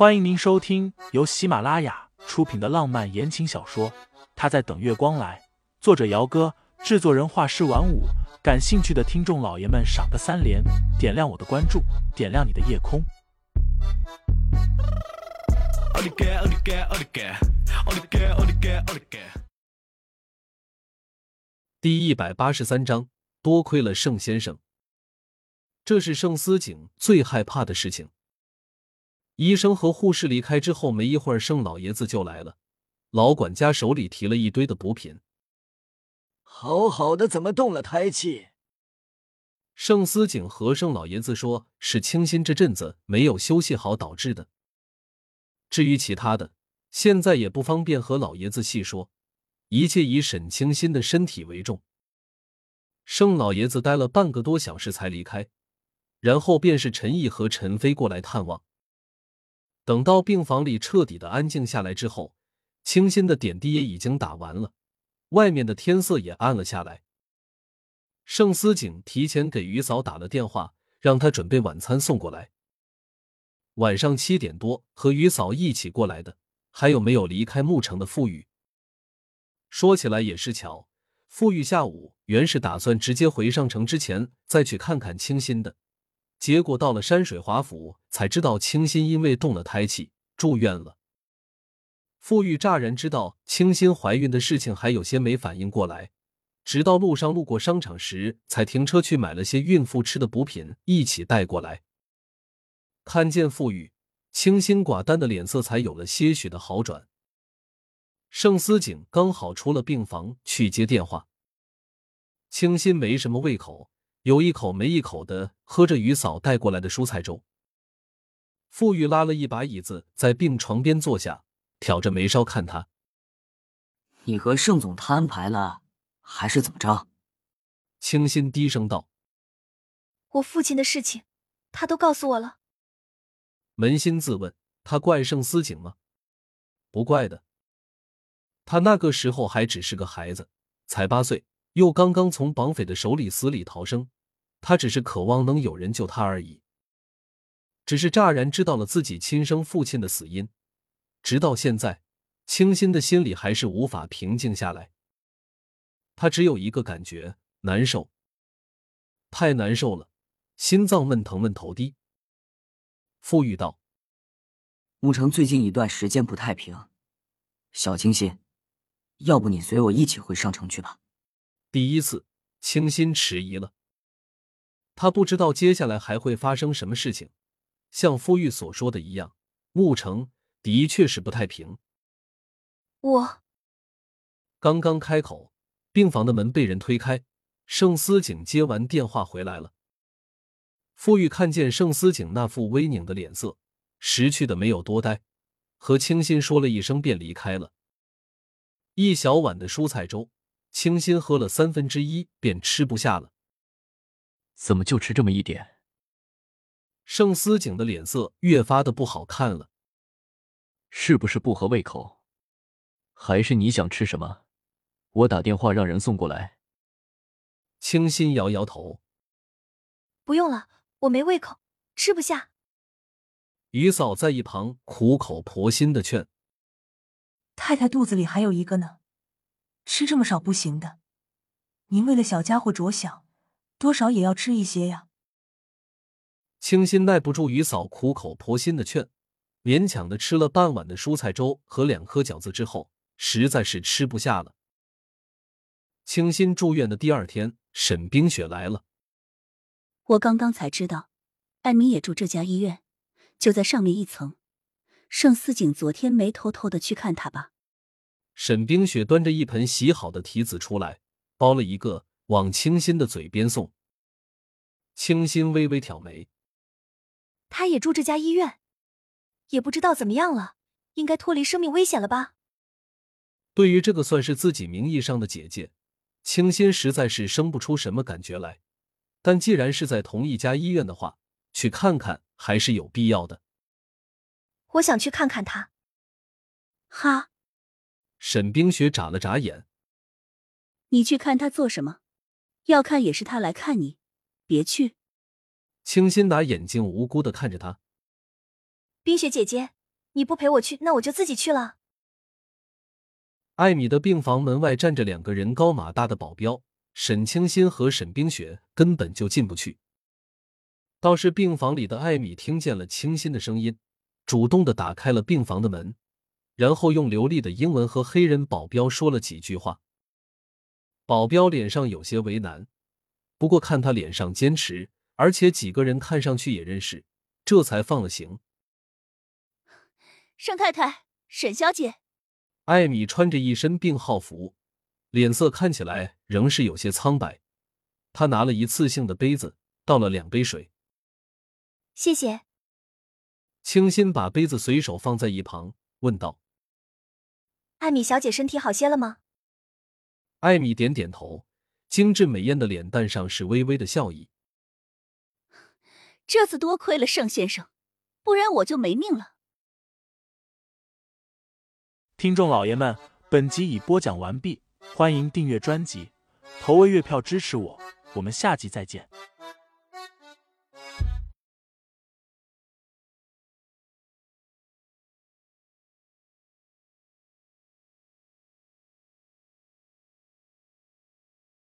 欢迎您收听由喜马拉雅出品的浪漫言情小说《他在等月光来》，作者：姚哥，制作人：画师晚舞。感兴趣的听众老爷们，赏个三连，点亮我的关注，点亮你的夜空。第一百八十三章，多亏了盛先生。这是盛思景最害怕的事情。医生和护士离开之后，没一会儿，盛老爷子就来了。老管家手里提了一堆的补品。好好的，怎么动了胎气？盛思景和盛老爷子说：“是清新这阵子没有休息好导致的。至于其他的，现在也不方便和老爷子细说，一切以沈清新的身体为重。”盛老爷子待了半个多小时才离开，然后便是陈毅和陈飞过来探望。等到病房里彻底的安静下来之后，清新的点滴也已经打完了，外面的天色也暗了下来。盛思景提前给于嫂打了电话，让她准备晚餐送过来。晚上七点多和于嫂一起过来的，还有没有离开牧城的傅玉。说起来也是巧，傅玉下午原是打算直接回上城之前再去看看清新的。结果到了山水华府，才知道清新因为动了胎气住院了。傅玉乍然知道清新怀孕的事情，还有些没反应过来，直到路上路过商场时，才停车去买了些孕妇吃的补品，一起带过来。看见傅玉，清心寡淡的脸色才有了些许的好转。盛思景刚好出了病房去接电话，清新没什么胃口。有一口没一口的喝着于嫂带过来的蔬菜粥。傅玉拉了一把椅子在病床边坐下，挑着眉梢看他：“你和盛总他安排了，还是怎么着？”清新低声道：“我父亲的事情，他都告诉我了。”扪心自问，他怪盛思景吗？不怪的。他那个时候还只是个孩子，才八岁。又刚刚从绑匪的手里死里逃生，他只是渴望能有人救他而已。只是乍然知道了自己亲生父亲的死因，直到现在，清新的心里还是无法平静下来。他只有一个感觉：难受，太难受了，心脏闷疼闷头低。富裕道：“牧城最近一段时间不太平，小清新，要不你随我一起回上城去吧。”第一次，清新迟疑了。他不知道接下来还会发生什么事情。像傅玉所说的一样，沐城的确是不太平。我刚刚开口，病房的门被人推开，盛思景接完电话回来了。傅玉看见盛思景那副微拧的脸色，识趣的没有多待，和清新说了一声便离开了。一小碗的蔬菜粥。清新喝了三分之一，便吃不下了。怎么就吃这么一点？盛思景的脸色越发的不好看了。是不是不合胃口？还是你想吃什么？我打电话让人送过来。清新摇摇头，不用了，我没胃口，吃不下。于嫂在一旁苦口婆心的劝：“太太肚子里还有一个呢。”吃这么少不行的，您为了小家伙着想，多少也要吃一些呀。清新耐不住于嫂苦口婆心的劝，勉强的吃了半碗的蔬菜粥和两颗饺子之后，实在是吃不下了。清新住院的第二天，沈冰雪来了。我刚刚才知道，艾米也住这家医院，就在上面一层。盛思景昨天没偷偷的去看他吧？沈冰雪端着一盆洗好的提子出来，包了一个往清新的嘴边送。清新微微挑眉，他也住这家医院，也不知道怎么样了，应该脱离生命危险了吧？对于这个算是自己名义上的姐姐，清新实在是生不出什么感觉来。但既然是在同一家医院的话，去看看还是有必要的。我想去看看他。哈。沈冰雪眨了眨眼：“你去看他做什么？要看也是他来看你，别去。”清新拿眼睛无辜的看着他：“冰雪姐姐，你不陪我去，那我就自己去了。艾米的病房门外站着两个人高马大的保镖，沈清新和沈冰雪根本就进不去。倒是病房里的艾米听见了清新的声音，主动的打开了病房的门，然后用流利的英文和黑人保镖说了几句话。保镖脸上有些为难，不过看他脸上坚持，而且几个人看上去也认识，这才放了行。盛太太，沈小姐。艾米穿着一身病号服，脸色看起来仍是有些苍白。她拿了一次性的杯子，倒了两杯水。谢谢。清新把杯子随手放在一旁，问道：“艾米小姐身体好些了吗？”艾米点点头，精致美艳的脸蛋上是微微的笑意。这次多亏了盛先生，不然我就没命了。听众老爷们，本集已播讲完毕，欢迎订阅专辑，投喂月票支持我，我们下集再见。